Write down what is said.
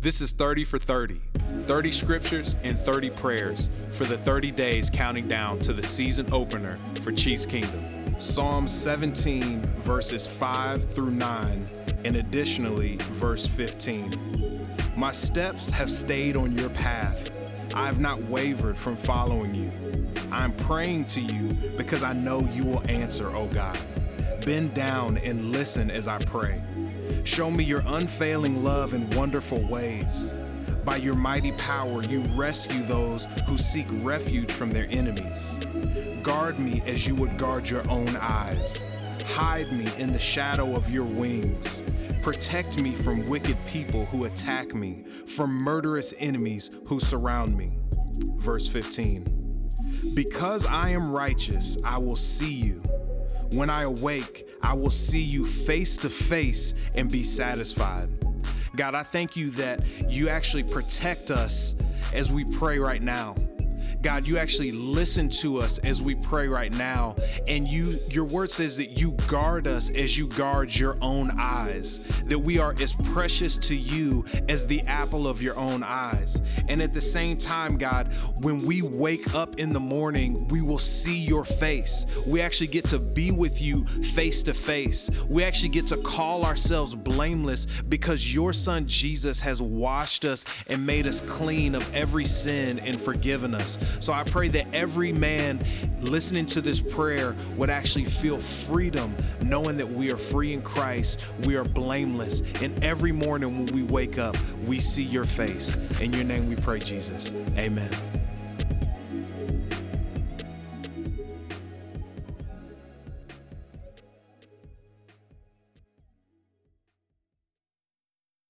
This is 30 for 30 30 scriptures and 30 prayers for the 30 days counting down to the season opener for Chiefs Kingdom. Psalm 17, verses 5 through 9, and additionally, verse 15. My steps have stayed on your path. I have not wavered from following you. I'm praying to you because I know you will answer, O God. Bend down and listen as I pray. Show me your unfailing love in wonderful ways. By your mighty power, you rescue those who seek refuge from their enemies. Guard me as you would guard your own eyes. Hide me in the shadow of your wings. Protect me from wicked people who attack me, from murderous enemies who surround me. Verse 15 Because I am righteous, I will see you. When I awake, I will see you face to face and be satisfied. God, I thank you that you actually protect us as we pray right now. God, you actually listen to us as we pray right now. And you your word says that you guard us as you guard your own eyes. That we are as precious to you as the apple of your own eyes. And at the same time, God, when we wake up in the morning, we will see your face. We actually get to be with you face to face. We actually get to call ourselves blameless because your son Jesus has washed us and made us clean of every sin and forgiven us. So I pray that every man listening to this prayer would actually feel freedom, knowing that we are free in Christ, we are blameless. And every morning when we wake up, we see your face. In your name we pray, Jesus. Amen.